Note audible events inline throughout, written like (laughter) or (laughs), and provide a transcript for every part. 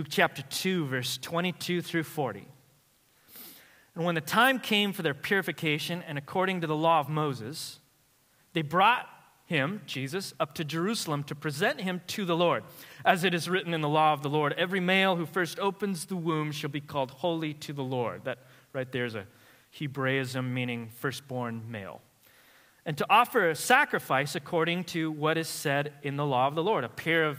Luke chapter 2, verse 22 through 40. And when the time came for their purification, and according to the law of Moses, they brought him, Jesus, up to Jerusalem to present him to the Lord. As it is written in the law of the Lord, every male who first opens the womb shall be called holy to the Lord. That right there is a Hebraism meaning firstborn male. And to offer a sacrifice according to what is said in the law of the Lord a pair of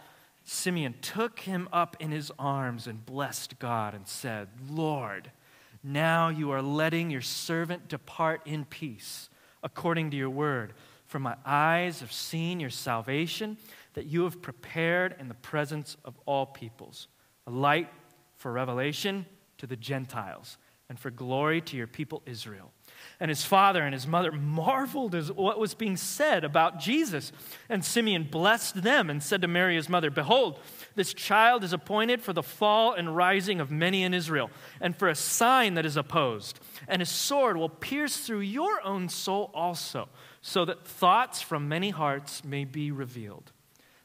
Simeon took him up in his arms and blessed God and said, Lord, now you are letting your servant depart in peace according to your word. For my eyes have seen your salvation that you have prepared in the presence of all peoples, a light for revelation to the Gentiles and for glory to your people Israel. And his father and his mother marveled at what was being said about Jesus. And Simeon blessed them and said to Mary, his mother, Behold, this child is appointed for the fall and rising of many in Israel, and for a sign that is opposed. And a sword will pierce through your own soul also, so that thoughts from many hearts may be revealed.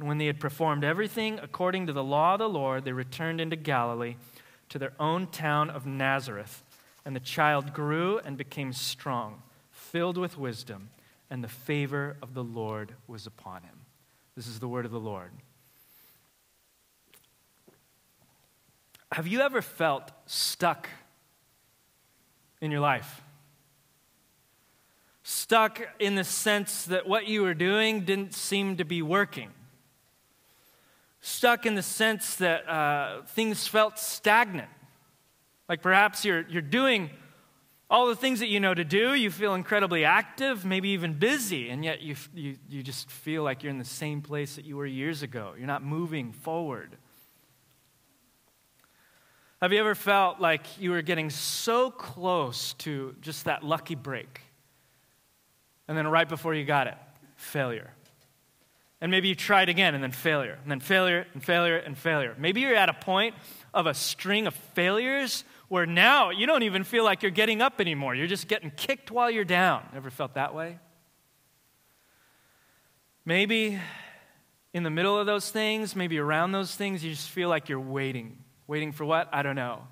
And when they had performed everything according to the law of the Lord, they returned into Galilee to their own town of Nazareth. And the child grew and became strong, filled with wisdom and the favor of the Lord was upon him. This is the word of the Lord. Have you ever felt stuck in your life? Stuck in the sense that what you were doing didn't seem to be working. Stuck in the sense that uh, things felt stagnant. Like perhaps you're, you're doing all the things that you know to do, you feel incredibly active, maybe even busy, and yet you, you, you just feel like you're in the same place that you were years ago. You're not moving forward. Have you ever felt like you were getting so close to just that lucky break? And then right before you got it, failure. And maybe you tried again and then failure, and then failure and failure and failure. Maybe you're at a point of a string of failures where now you don't even feel like you're getting up anymore. You're just getting kicked while you're down. Ever felt that way? Maybe in the middle of those things, maybe around those things, you just feel like you're waiting. Waiting for what? I don't know.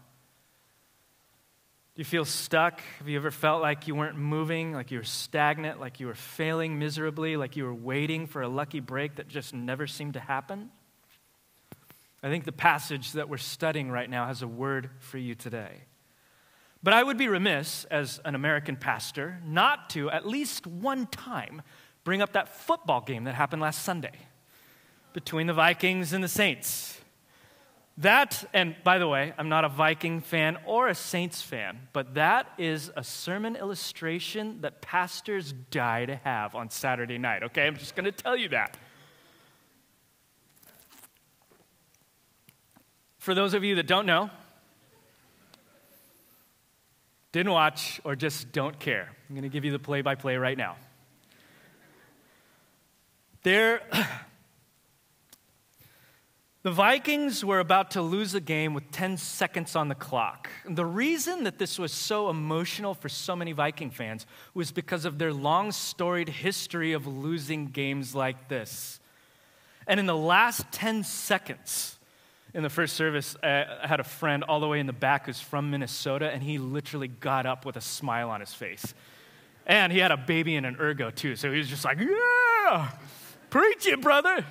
You feel stuck? Have you ever felt like you weren't moving, like you were stagnant, like you were failing miserably, like you were waiting for a lucky break that just never seemed to happen? I think the passage that we're studying right now has a word for you today. But I would be remiss as an American pastor not to, at least one time, bring up that football game that happened last Sunday between the Vikings and the Saints. That, and by the way, I'm not a Viking fan or a Saints fan, but that is a sermon illustration that pastors die to have on Saturday night, okay? I'm just going to tell you that. For those of you that don't know, didn't watch, or just don't care, I'm going to give you the play by play right now. There, (clears throat) the Vikings were about to lose a game with 10 seconds on the clock. The reason that this was so emotional for so many Viking fans was because of their long storied history of losing games like this. And in the last 10 seconds, in the first service, uh, I had a friend all the way in the back who's from Minnesota, and he literally got up with a smile on his face. And he had a baby in an ergo, too, so he was just like, yeah, preach it, brother.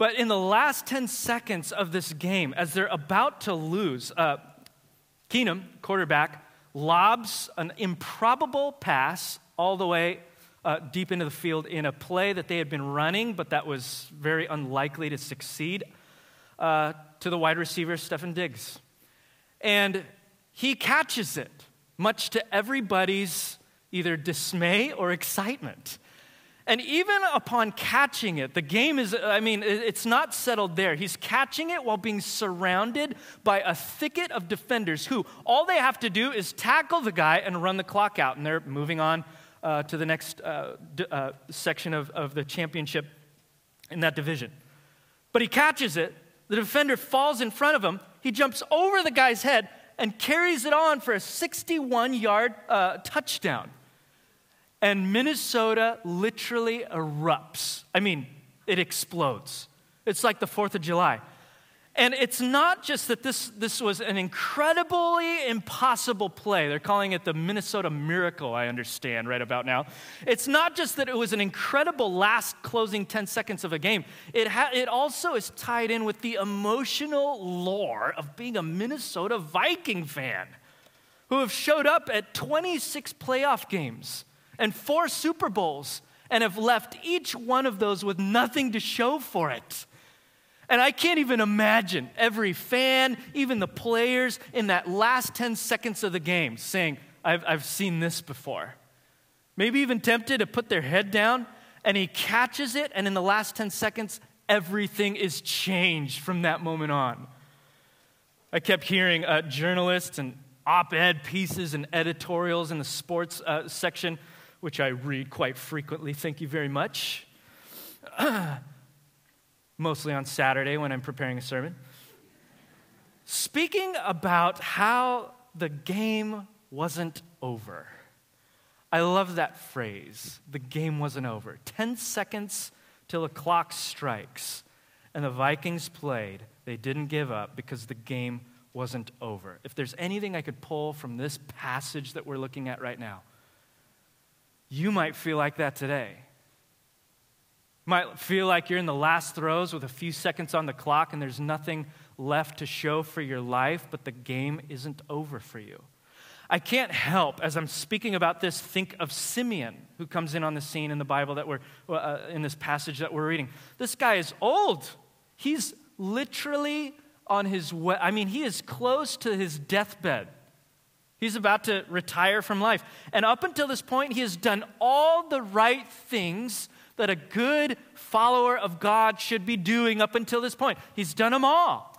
But in the last 10 seconds of this game, as they're about to lose, uh, Keenum, quarterback, lobs an improbable pass all the way uh, deep into the field in a play that they had been running, but that was very unlikely to succeed, uh, to the wide receiver, Stefon Diggs. And he catches it, much to everybody's either dismay or excitement. And even upon catching it, the game is, I mean, it's not settled there. He's catching it while being surrounded by a thicket of defenders who all they have to do is tackle the guy and run the clock out. And they're moving on uh, to the next uh, d- uh, section of, of the championship in that division. But he catches it. The defender falls in front of him. He jumps over the guy's head and carries it on for a 61 yard uh, touchdown. And Minnesota literally erupts. I mean, it explodes. It's like the 4th of July. And it's not just that this, this was an incredibly impossible play. They're calling it the Minnesota miracle, I understand, right about now. It's not just that it was an incredible last closing 10 seconds of a game, it, ha- it also is tied in with the emotional lore of being a Minnesota Viking fan who have showed up at 26 playoff games and four Super Bowls and have left each one of those with nothing to show for it. And I can't even imagine every fan, even the players, in that last 10 seconds of the game saying, I've, I've seen this before. Maybe even tempted to put their head down, and he catches it, and in the last 10 seconds, everything is changed from that moment on. I kept hearing uh, journalists and op ed pieces and editorials in the sports uh, section which I read quite frequently. Thank you very much. (clears throat) Mostly on Saturday when I'm preparing a sermon. Speaking about how the game wasn't over. I love that phrase. The game wasn't over. 10 seconds till the clock strikes and the Vikings played. They didn't give up because the game wasn't over. If there's anything I could pull from this passage that we're looking at right now, you might feel like that today. might feel like you're in the last throes with a few seconds on the clock and there's nothing left to show for your life, but the game isn't over for you. I can't help, as I'm speaking about this, think of Simeon, who comes in on the scene in the Bible that we're, uh, in this passage that we're reading. This guy is old. He's literally on his way, I mean, he is close to his deathbed. He's about to retire from life. And up until this point, he has done all the right things that a good follower of God should be doing up until this point. He's done them all.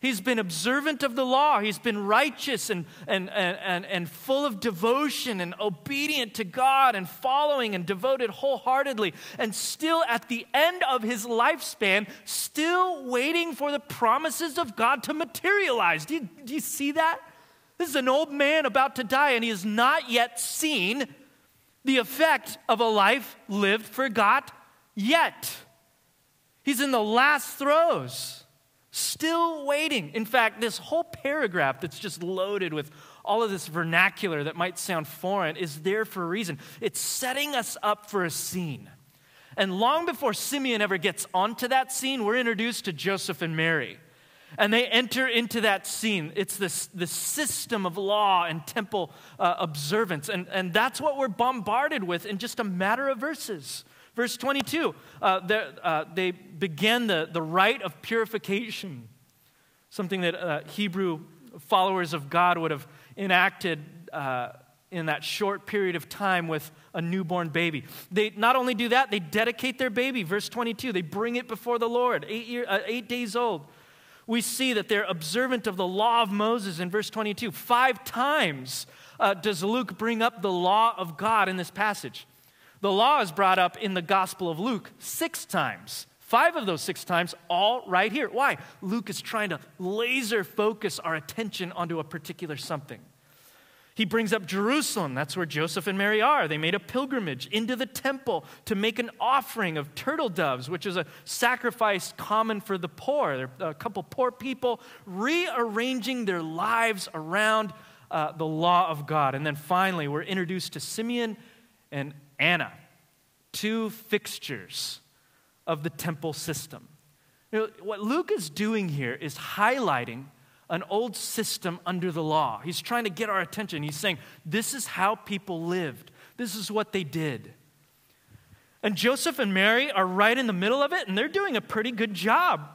He's been observant of the law. He's been righteous and, and, and, and, full of devotion and obedient to God and following and devoted wholeheartedly. And still at the end of his lifespan, still waiting for the promises of God to materialize. Do you, do you see that? This is an old man about to die, and he has not yet seen the effect of a life lived for God yet. He's in the last throes, still waiting. In fact, this whole paragraph that's just loaded with all of this vernacular that might sound foreign is there for a reason. It's setting us up for a scene. And long before Simeon ever gets onto that scene, we're introduced to Joseph and Mary. And they enter into that scene. It's this, this system of law and temple uh, observance. And, and that's what we're bombarded with in just a matter of verses. Verse 22, uh, uh, they begin the, the rite of purification, something that uh, Hebrew followers of God would have enacted uh, in that short period of time with a newborn baby. They not only do that, they dedicate their baby. Verse 22, they bring it before the Lord, eight, year, uh, eight days old we see that they're observant of the law of Moses in verse 22. Five times uh, does Luke bring up the law of God in this passage. The law is brought up in the Gospel of Luke six times. Five of those six times, all right here. Why? Luke is trying to laser focus our attention onto a particular something. He brings up Jerusalem. That's where Joseph and Mary are. They made a pilgrimage into the temple to make an offering of turtle doves, which is a sacrifice common for the poor. They're a couple poor people rearranging their lives around uh, the law of God. And then finally, we're introduced to Simeon and Anna, two fixtures of the temple system. You know, what Luke is doing here is highlighting an old system under the law. He's trying to get our attention. He's saying, This is how people lived, this is what they did. And Joseph and Mary are right in the middle of it, and they're doing a pretty good job.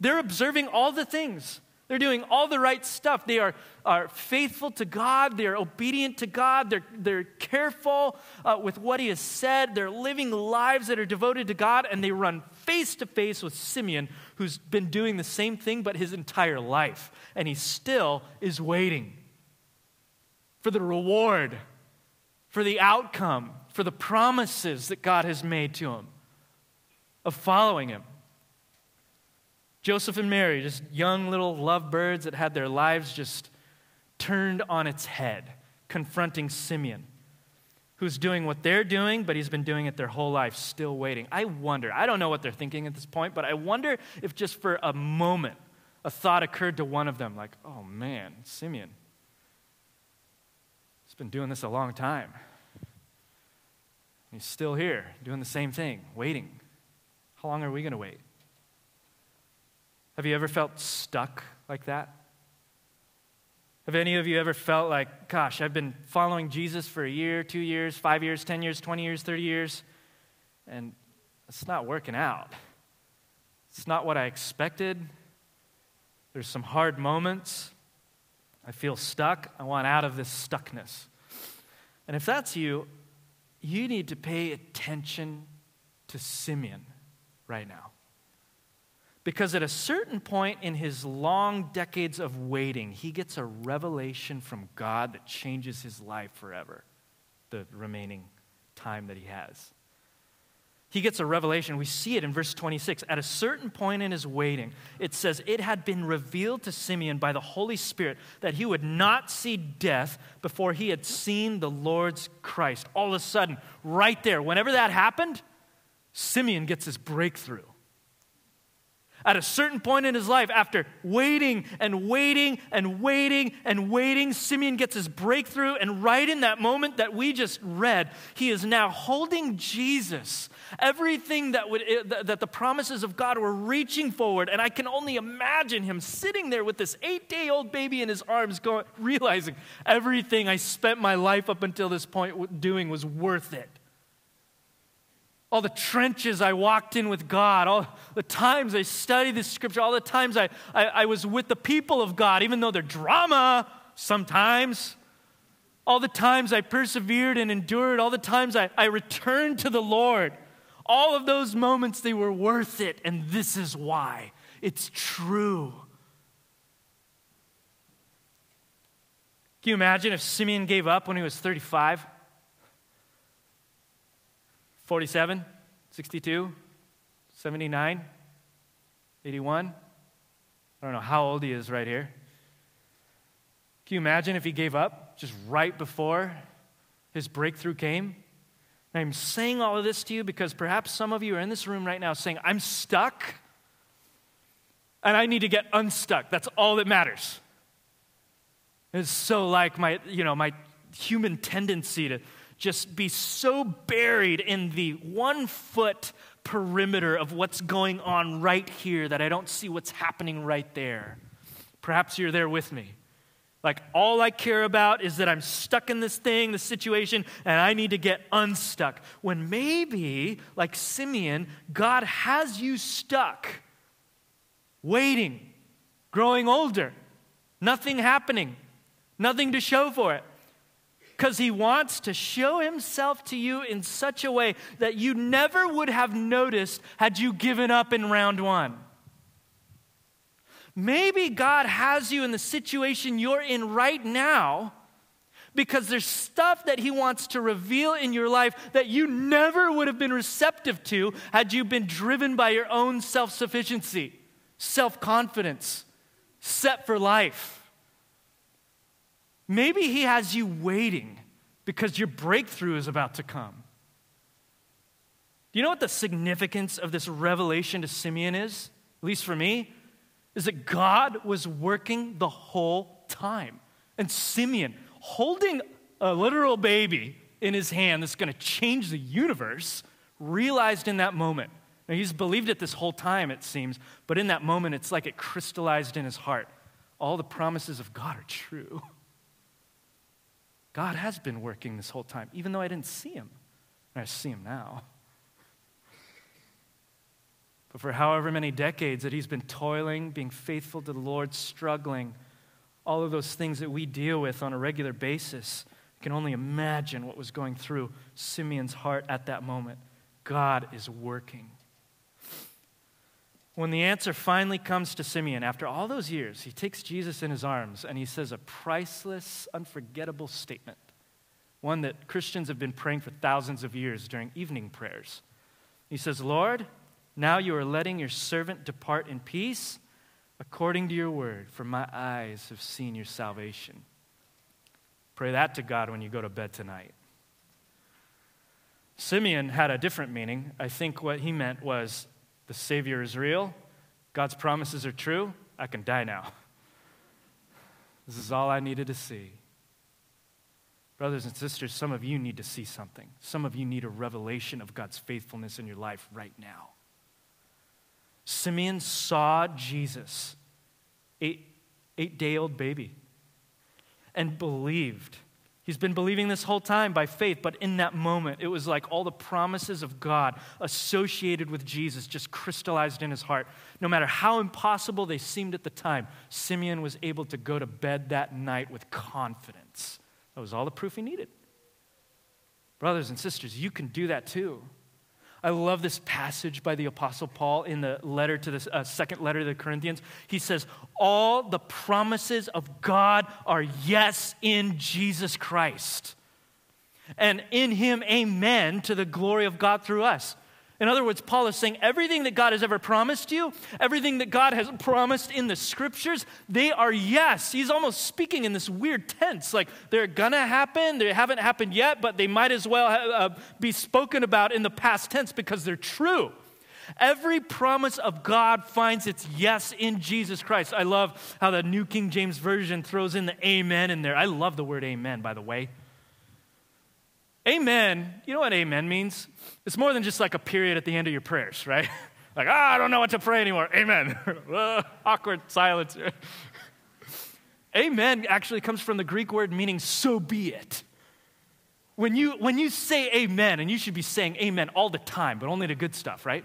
They're observing all the things. They're doing all the right stuff. They are, are faithful to God. They're obedient to God. They're, they're careful uh, with what He has said. They're living lives that are devoted to God. And they run face to face with Simeon, who's been doing the same thing but his entire life. And he still is waiting for the reward, for the outcome, for the promises that God has made to him of following Him. Joseph and Mary, just young little lovebirds that had their lives just turned on its head, confronting Simeon, who's doing what they're doing, but he's been doing it their whole life, still waiting. I wonder, I don't know what they're thinking at this point, but I wonder if just for a moment a thought occurred to one of them like, oh man, Simeon, he's been doing this a long time. He's still here, doing the same thing, waiting. How long are we going to wait? Have you ever felt stuck like that? Have any of you ever felt like, gosh, I've been following Jesus for a year, two years, five years, 10 years, 20 years, 30 years, and it's not working out? It's not what I expected. There's some hard moments. I feel stuck. I want out of this stuckness. And if that's you, you need to pay attention to Simeon right now. Because at a certain point in his long decades of waiting, he gets a revelation from God that changes his life forever, the remaining time that he has. He gets a revelation. We see it in verse 26. At a certain point in his waiting, it says, It had been revealed to Simeon by the Holy Spirit that he would not see death before he had seen the Lord's Christ. All of a sudden, right there, whenever that happened, Simeon gets his breakthrough. At a certain point in his life, after waiting and waiting and waiting and waiting, Simeon gets his breakthrough. And right in that moment that we just read, he is now holding Jesus. Everything that, would, eh, that the promises of God were reaching forward. And I can only imagine him sitting there with this eight day old baby in his arms, going, realizing everything I spent my life up until this point doing was worth it all the trenches I walked in with God, all the times I studied the scripture, all the times I, I, I, was with the people of God, even though they're drama sometimes, all the times I persevered and endured, all the times I, I returned to the Lord, all of those moments, they were worth it. And this is why it's true. Can you imagine if Simeon gave up when he was 35? 47, 62, 79, 81. I don't know how old he is right here. Can you imagine if he gave up just right before his breakthrough came? And I'm saying all of this to you because perhaps some of you are in this room right now saying, I'm stuck and I need to get unstuck. That's all that matters. It's so like my, you know, my human tendency to just be so buried in the one foot perimeter of what's going on right here that I don't see what's happening right there. Perhaps you're there with me. Like, all I care about is that I'm stuck in this thing, this situation, and I need to get unstuck. When maybe, like Simeon, God has you stuck, waiting, growing older, nothing happening, nothing to show for it because he wants to show himself to you in such a way that you never would have noticed had you given up in round one. Maybe God has you in the situation you're in right now because there's stuff that He wants to reveal in your life that you never would have been receptive to had you been driven by your own self sufficiency, self confidence, set for life. Maybe He has you waiting because your breakthrough is about to come. Do you know what the significance of this revelation to Simeon is? At least for me, is that God was working the whole time. And Simeon, holding a literal baby in his hand that's going to change the universe, realized in that moment. Now, he's believed it this whole time, it seems, but in that moment, it's like it crystallized in his heart all the promises of God are true. (laughs) God has been working this whole time, even though I didn't see him. I see him now. But for however many decades that he's been toiling, being faithful to the Lord, struggling, all of those things that we deal with on a regular basis, I can only imagine what was going through Simeon's heart at that moment. God is working. When the answer finally comes to Simeon, after all those years, he takes Jesus in his arms and he says a priceless, unforgettable statement, one that Christians have been praying for thousands of years during evening prayers. He says, Lord, now you are letting your servant depart in peace according to your word, for my eyes have seen your salvation. Pray that to God when you go to bed tonight. Simeon had a different meaning. I think what he meant was the Savior is real, God's promises are true, I can die now. This is all I needed to see. Brothers and sisters, some of you need to see something. Some of you need a revelation of God's faithfulness in your life right now. Simeon saw Jesus, eight, eight day old baby, and believed He's been believing this whole time by faith, but in that moment, it was like all the promises of God associated with Jesus just crystallized in his heart. No matter how impossible they seemed at the time, Simeon was able to go to bed that night with confidence. That was all the proof he needed. Brothers and sisters, you can do that too. I love this passage by the Apostle Paul in the letter to the uh, second letter to the Corinthians. He says, All the promises of God are yes in Jesus Christ. And in him, amen to the glory of God through us. In other words, Paul is saying everything that God has ever promised you, everything that God has promised in the scriptures, they are yes. He's almost speaking in this weird tense, like they're gonna happen, they haven't happened yet, but they might as well uh, be spoken about in the past tense because they're true. Every promise of God finds its yes in Jesus Christ. I love how the New King James Version throws in the amen in there. I love the word amen, by the way. Amen, you know what amen means? It's more than just like a period at the end of your prayers, right? (laughs) like, ah, I don't know what to pray anymore. Amen. (laughs) Awkward silence. (laughs) amen actually comes from the Greek word meaning so be it. When you, when you say amen, and you should be saying amen all the time, but only to good stuff, right?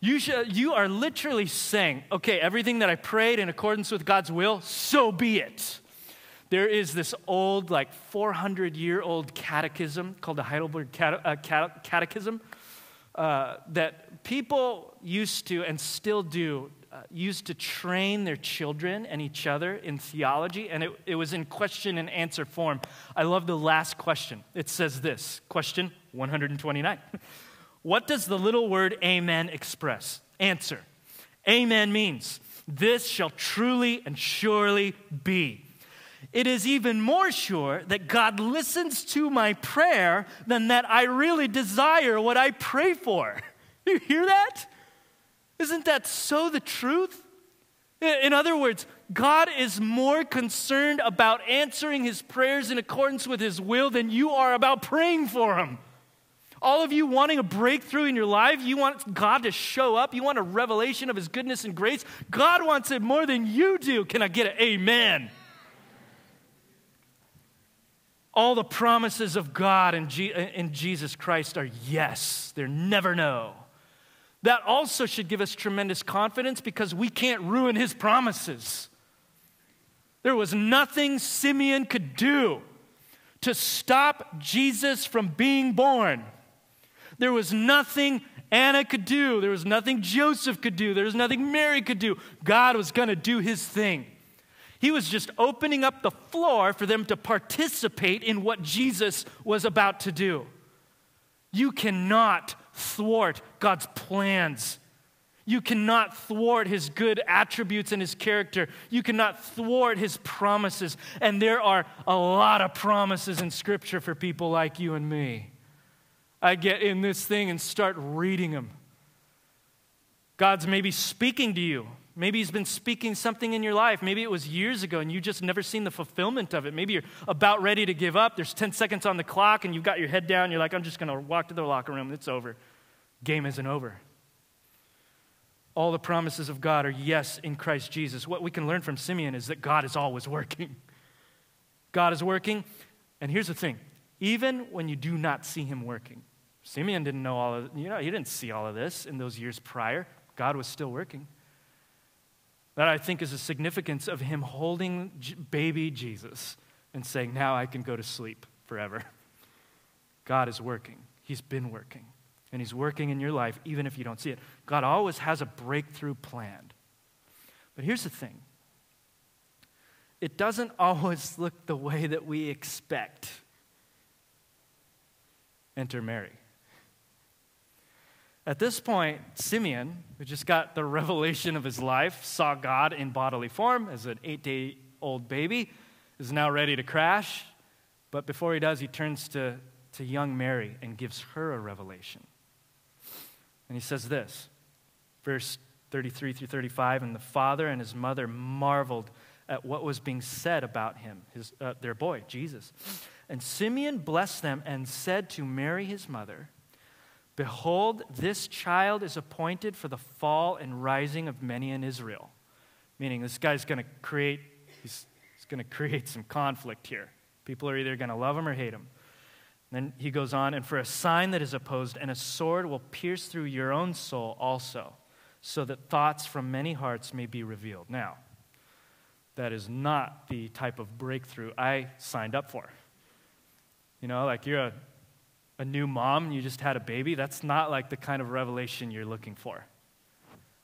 You, should, you are literally saying, okay, everything that I prayed in accordance with God's will, so be it. There is this old, like 400 year old catechism called the Heidelberg uh, Catechism uh, that people used to and still do uh, used to train their children and each other in theology, and it, it was in question and answer form. I love the last question. It says this question 129. (laughs) what does the little word amen express? Answer Amen means this shall truly and surely be it is even more sure that God listens to my prayer than that I really desire what I pray for. (laughs) You hear that? Isn't that so the truth? In other words, God is more concerned about answering his prayers in accordance with his will than you are about praying for him. All of you wanting a breakthrough in your life, you want God to show up, you want a revelation of his goodness and grace. God wants it more than you do. Can I get an amen? All the promises of God in, G- in Jesus Christ are yes, they're never no. That also should give us tremendous confidence because we can't ruin his promises. There was nothing Simeon could do to stop Jesus from being born. There was nothing Anna could do. There was nothing Joseph could do. There was nothing Mary could do. God was going to do his thing. He was just opening up the floor for them to participate in what Jesus was about to do. You cannot thwart God's plans. You cannot thwart his good attributes and his character. You cannot thwart his promises. And there are a lot of promises in Scripture for people like you and me. I get in this thing and start reading them. God's maybe speaking to you. Maybe He's been speaking something in your life. Maybe it was years ago and you just never seen the fulfillment of it. Maybe you're about ready to give up. There's 10 seconds on the clock and you've got your head down. You're like, I'm just going to walk to the locker room. It's over. Game isn't over. All the promises of God are yes in Christ Jesus. What we can learn from Simeon is that God is always working. God is working. And here's the thing even when you do not see him working, Simeon didn't know all of you know, he didn't see all of this in those years prior. God was still working. That I think is the significance of him holding baby Jesus and saying, Now I can go to sleep forever. God is working. He's been working. And He's working in your life, even if you don't see it. God always has a breakthrough planned. But here's the thing it doesn't (laughs) always look the way that we expect. Enter Mary. At this point, Simeon, who just got the (laughs) revelation of his life, saw God in bodily form as an eight day old baby, is now ready to crash. But before he does, he turns to, to young Mary and gives her a revelation. And he says this, verse 33 through 35 And the father and his mother marveled at what was being said about him, his, uh, their boy, Jesus. And Simeon blessed them and said to Mary, his mother, Behold, this child is appointed for the fall and rising of many in Israel. Meaning, this guy's going to create, he's, he's going to create some conflict here. People are either going to love him or hate him. Then he goes on, and for a sign that is opposed, and a sword will pierce through your own soul also, so that thoughts from many hearts may be revealed. Now, that is not the type of breakthrough I signed up for. You know, like you're a, a new mom, you just had a baby. That's not like the kind of revelation you're looking for.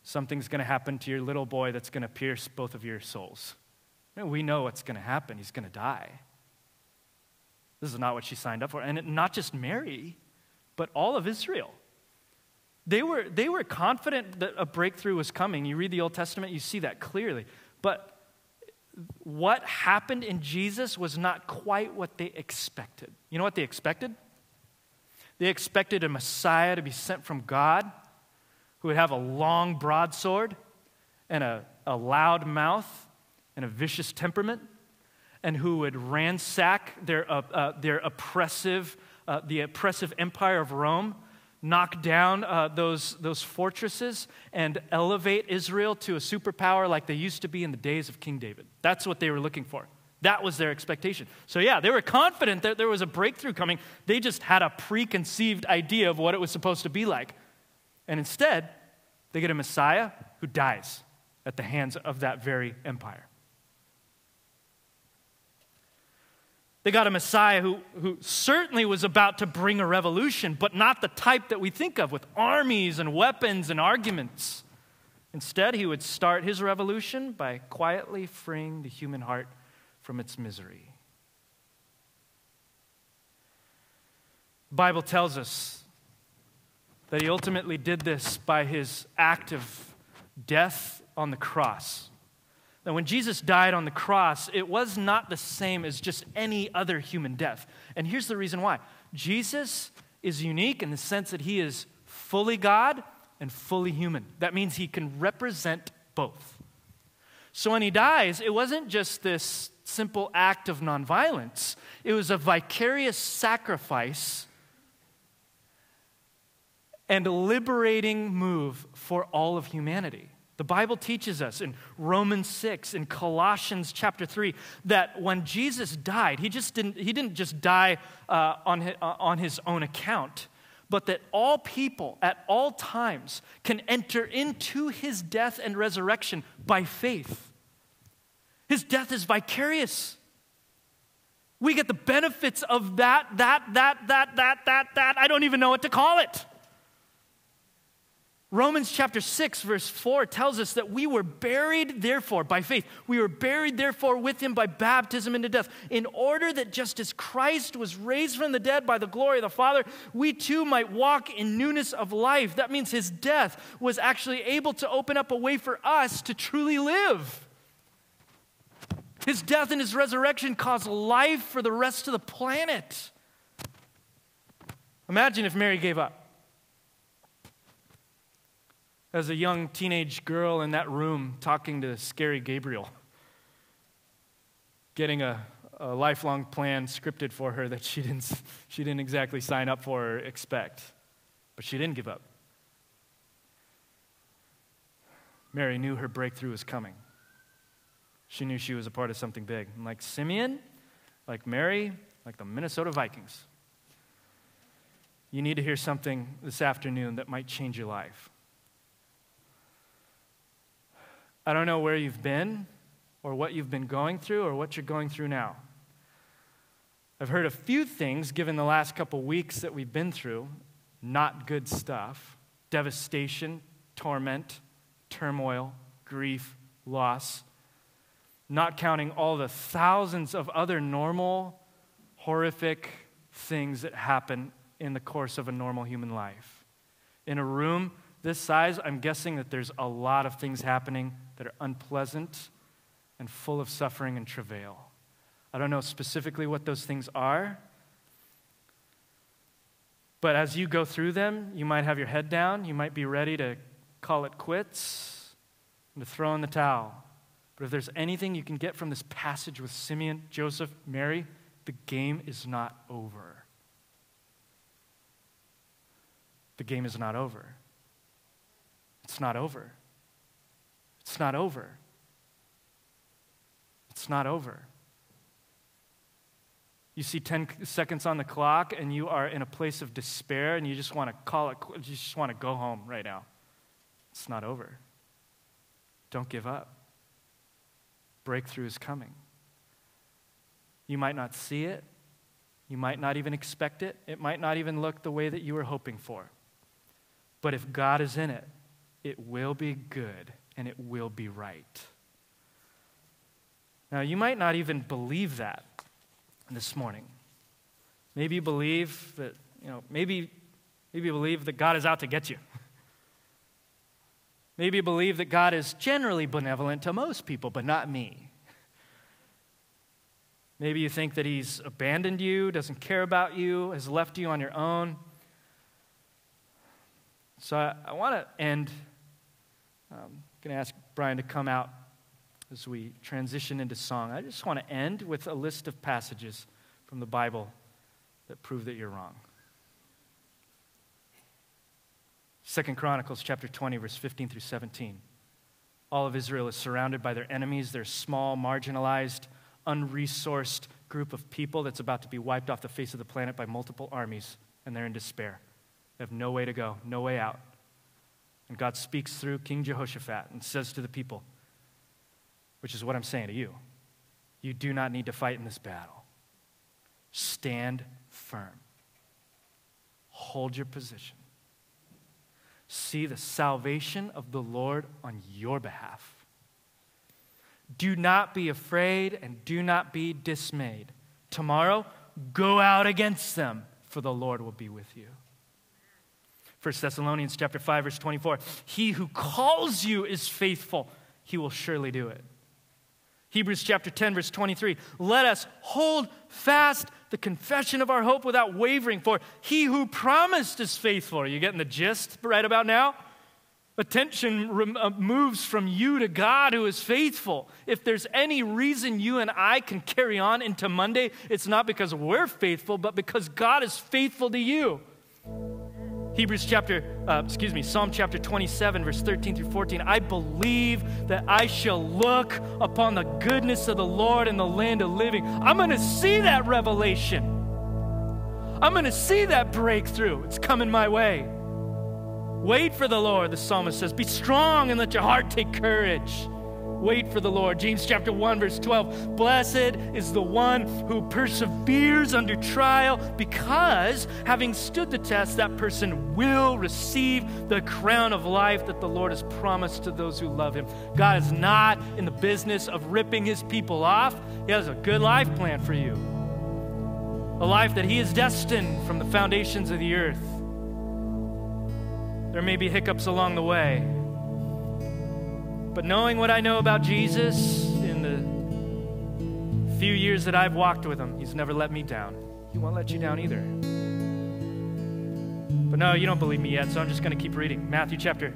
Something's going to happen to your little boy that's going to pierce both of your souls. We know what's going to happen. He's going to die. This is not what she signed up for. And not just Mary, but all of Israel. They were, they were confident that a breakthrough was coming. You read the Old Testament, you see that clearly. But what happened in Jesus was not quite what they expected. You know what they expected? They expected a Messiah to be sent from God who would have a long broadsword and a, a loud mouth and a vicious temperament and who would ransack their, uh, uh, their oppressive, uh, the oppressive empire of Rome, knock down uh, those, those fortresses, and elevate Israel to a superpower like they used to be in the days of King David. That's what they were looking for. That was their expectation. So, yeah, they were confident that there was a breakthrough coming. They just had a preconceived idea of what it was supposed to be like. And instead, they get a Messiah who dies at the hands of that very empire. They got a Messiah who, who certainly was about to bring a revolution, but not the type that we think of with armies and weapons and arguments. Instead, he would start his revolution by quietly freeing the human heart from its misery. The Bible tells us that he ultimately did this by his act of death on the cross that when Jesus died on the cross, it was not the same as just any other human death. And here's the reason why Jesus is unique in the sense that he is fully God and fully human. That means he can represent both. So when he dies, it wasn't just this simple act of nonviolence, it was a vicarious sacrifice and a liberating move for all of humanity. The Bible teaches us in Romans 6, in Colossians chapter 3, that when Jesus died, he, just didn't, he didn't just die uh, on, his, uh, on his own account, but that all people at all times can enter into his death and resurrection by faith. His death is vicarious. We get the benefits of that, that, that, that, that, that, that. I don't even know what to call it. Romans chapter 6, verse 4 tells us that we were buried, therefore, by faith. We were buried, therefore, with him by baptism into death, in order that just as Christ was raised from the dead by the glory of the Father, we too might walk in newness of life. That means his death was actually able to open up a way for us to truly live. His death and his resurrection caused life for the rest of the planet. Imagine if Mary gave up as a young teenage girl in that room talking to scary Gabriel, getting a, a lifelong plan scripted for her that she didn't, (laughs) she didn't exactly sign up for or expect. But she didn't give up. Mary knew her breakthrough was coming. She knew she was a part of something big. And like Simeon, like Mary, like the Minnesota Vikings, you need to hear something this afternoon that might change your life. I don't know where you've been or what you've been going through or what you're going through now. I've heard a few things given the last couple weeks that we've been through, not good stuff devastation, torment, turmoil, grief, loss, not counting all the thousands of other normal, horrific things that happen in the course of a normal human life. In a room this size, I'm guessing that there's a lot of things happening that are unpleasant and full of suffering and travail. I don't know specifically what those things are, but as you go through them, you might have your head down, you might be ready to call it quits and to throw in the towel. But if there's anything you can get from this passage with Simeon, Joseph, Mary, the game is not over. The game is not over. It's not over. It's not over. It's not over. You see 10 seconds on the clock and you are in a place of despair and you just want to call it, you just want to go home right now. It's not over. Don't give up. Breakthrough is coming. You might not see it. You might not even expect it. It might not even look the way that you were hoping for. But if God is in it, it will be good and it will be right. Now, you might not even believe that this morning. Maybe you believe that, you know, maybe, maybe you believe that God is out to get you. (laughs) Maybe you believe that God is generally benevolent to most people, but not me. Maybe you think that He's abandoned you, doesn't care about you, has left you on your own. So I, I want to end. I'm going to ask Brian to come out as we transition into song. I just want to end with a list of passages from the Bible that prove that you're wrong. Second Chronicles chapter 20 verse 15 through 17. All of Israel is surrounded by their enemies, their small, marginalized, unresourced group of people that's about to be wiped off the face of the planet by multiple armies, and they're in despair. They have no way to go, no way out. And God speaks through King Jehoshaphat and says to the people, which is what I'm saying to you you do not need to fight in this battle. Stand firm, hold your position. See the salvation of the Lord on your behalf. Do not be afraid and do not be dismayed. Tomorrow, go out against them, for the Lord will be with you. 1 Thessalonians chapter 5 verse 24. He who calls you is faithful. He will surely do it. Hebrews chapter 10 verse 23. Let us hold fast the confession of our hope without wavering, for he who promised is faithful. Are you getting the gist right about now? Attention uh, moves from you to God who is faithful. If there's any reason you and I can carry on into Monday, it's not because we're faithful, but because God is faithful to you. Hebrews chapter, uh, excuse me, Psalm chapter 27, verse 13 through 14. I believe that I shall look upon the goodness of the Lord in the land of living. I'm going to see that revelation. I'm going to see that breakthrough. It's coming my way. Wait for the Lord, the psalmist says. Be strong and let your heart take courage. Wait for the Lord. James chapter 1, verse 12. Blessed is the one who perseveres under trial, because having stood the test, that person will receive the crown of life that the Lord has promised to those who love him. God is not in the business of ripping his people off, He has a good life plan for you. A life that He has destined from the foundations of the earth. There may be hiccups along the way. But knowing what I know about Jesus in the few years that I've walked with him, he's never let me down. He won't let you down either. But no, you don't believe me yet, so I'm just going to keep reading. Matthew chapter,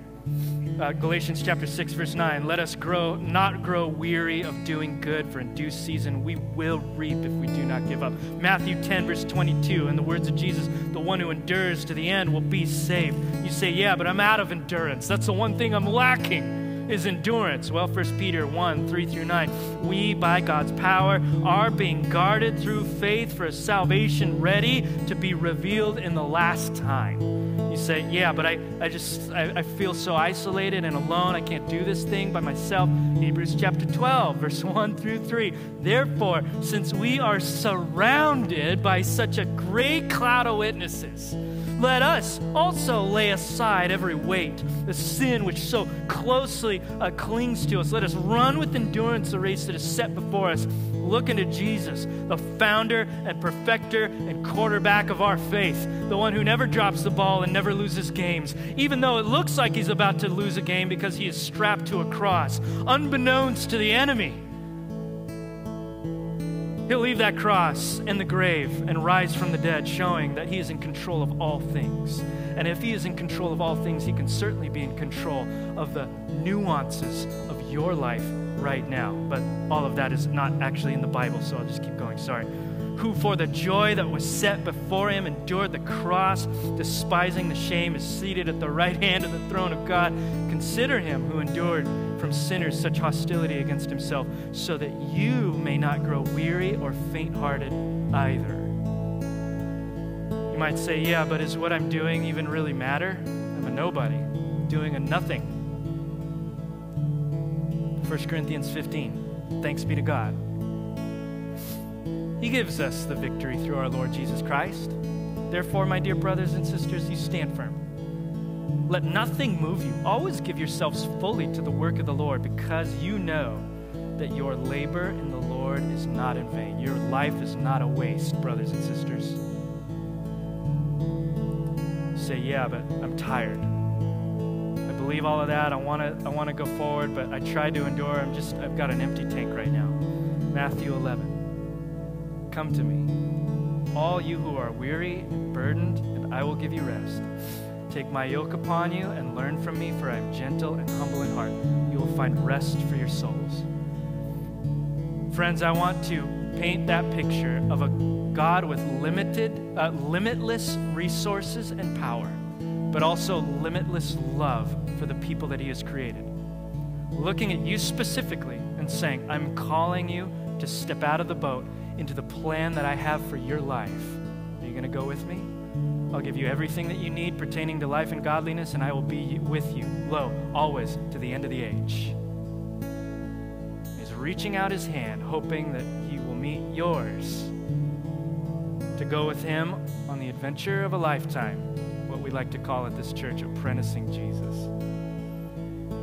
uh, Galatians chapter 6, verse 9. Let us grow, not grow weary of doing good, for in due season we will reap if we do not give up. Matthew 10, verse 22. In the words of Jesus, the one who endures to the end will be saved. You say, yeah, but I'm out of endurance. That's the one thing I'm lacking. Is endurance? Well, 1 Peter 1 3 through 9. We, by God's power, are being guarded through faith for salvation ready to be revealed in the last time. You say, Yeah, but I, I just I, I feel so isolated and alone. I can't do this thing by myself. Hebrews chapter 12, verse (laughs) 1 through 3. Therefore, since we are surrounded by such a great cloud of witnesses, let us also lay aside every weight, the sin which so closely uh, clings to us. Let us run with endurance the race that is set before us. Look into Jesus, the founder and perfecter and quarterback of our faith, the one who never drops the ball and never loses games, even though it looks like he's about to lose a game because he is strapped to a cross, unbeknownst to the enemy. He'll leave that cross in the grave and rise from the dead, showing that he is in control of all things. And if he is in control of all things, he can certainly be in control of the nuances of your life right now. But all of that is not actually in the Bible, so I'll just keep going. Sorry. Who, for the joy that was set before him, endured the cross, despising the shame, is seated at the right hand of the throne of God. Consider him who endured from sinners such hostility against himself, so that you may not grow weary or faint hearted either. You might say, Yeah, but is what I'm doing even really matter? I'm a nobody, doing a nothing. 1 Corinthians 15. Thanks be to God. He gives us the victory through our Lord Jesus Christ. Therefore, my dear brothers and sisters, you stand firm. Let nothing move you. Always give yourselves fully to the work of the Lord because you know that your labor in the Lord is not in vain. Your life is not a waste, brothers and sisters. Say, yeah, but I'm tired. I believe all of that. I want to I want to go forward, but I tried to endure. I'm just I've got an empty tank right now. Matthew 11. Come to me, all you who are weary and burdened, and I will give you rest. Take my yoke upon you and learn from me, for I am gentle and humble in heart. You will find rest for your souls. Friends, I want to paint that picture of a God with limited, uh, limitless resources and power, but also limitless love for the people that He has created. Looking at you specifically and saying, I'm calling you to step out of the boat into the plan that I have for your life. Are you going to go with me? I'll give you everything that you need pertaining to life and godliness, and I will be with you, lo, always to the end of the age. He's reaching out his hand, hoping that he will meet yours to go with him on the adventure of a lifetime, what we like to call at this church apprenticing Jesus.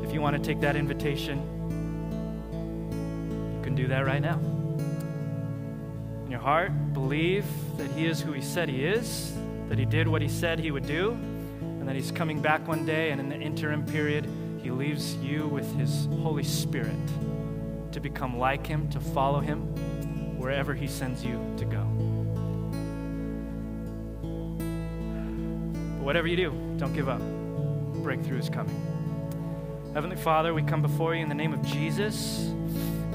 If you want to take that invitation, you can do that right now. Your heart, believe that he is who he said he is that he did what he said he would do, and that he's coming back one day, and in the interim period, he leaves you with his Holy Spirit to become like him, to follow him wherever he sends you to go. But whatever you do, don't give up. Breakthrough is coming. Heavenly Father, we come before you in the name of Jesus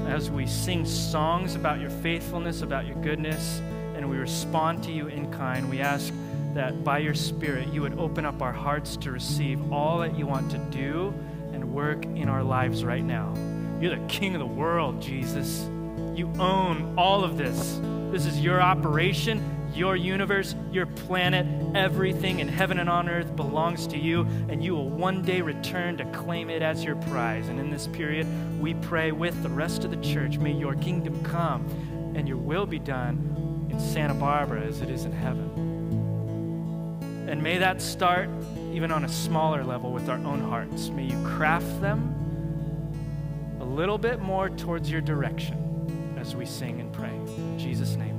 as we sing songs about your faithfulness, about your goodness, and we respond to you in kind. We ask that by your Spirit you would open up our hearts to receive all that you want to do and work in our lives right now. You're the King of the world, Jesus. You own all of this. This is your operation, your universe, your planet. Everything in heaven and on earth belongs to you, and you will one day return to claim it as your prize. And in this period, we pray with the rest of the church may your kingdom come and your will be done in Santa Barbara as it is in heaven. And may that start even on a smaller level with our own hearts. May you craft them a little bit more towards your direction as we sing and pray. In Jesus' name.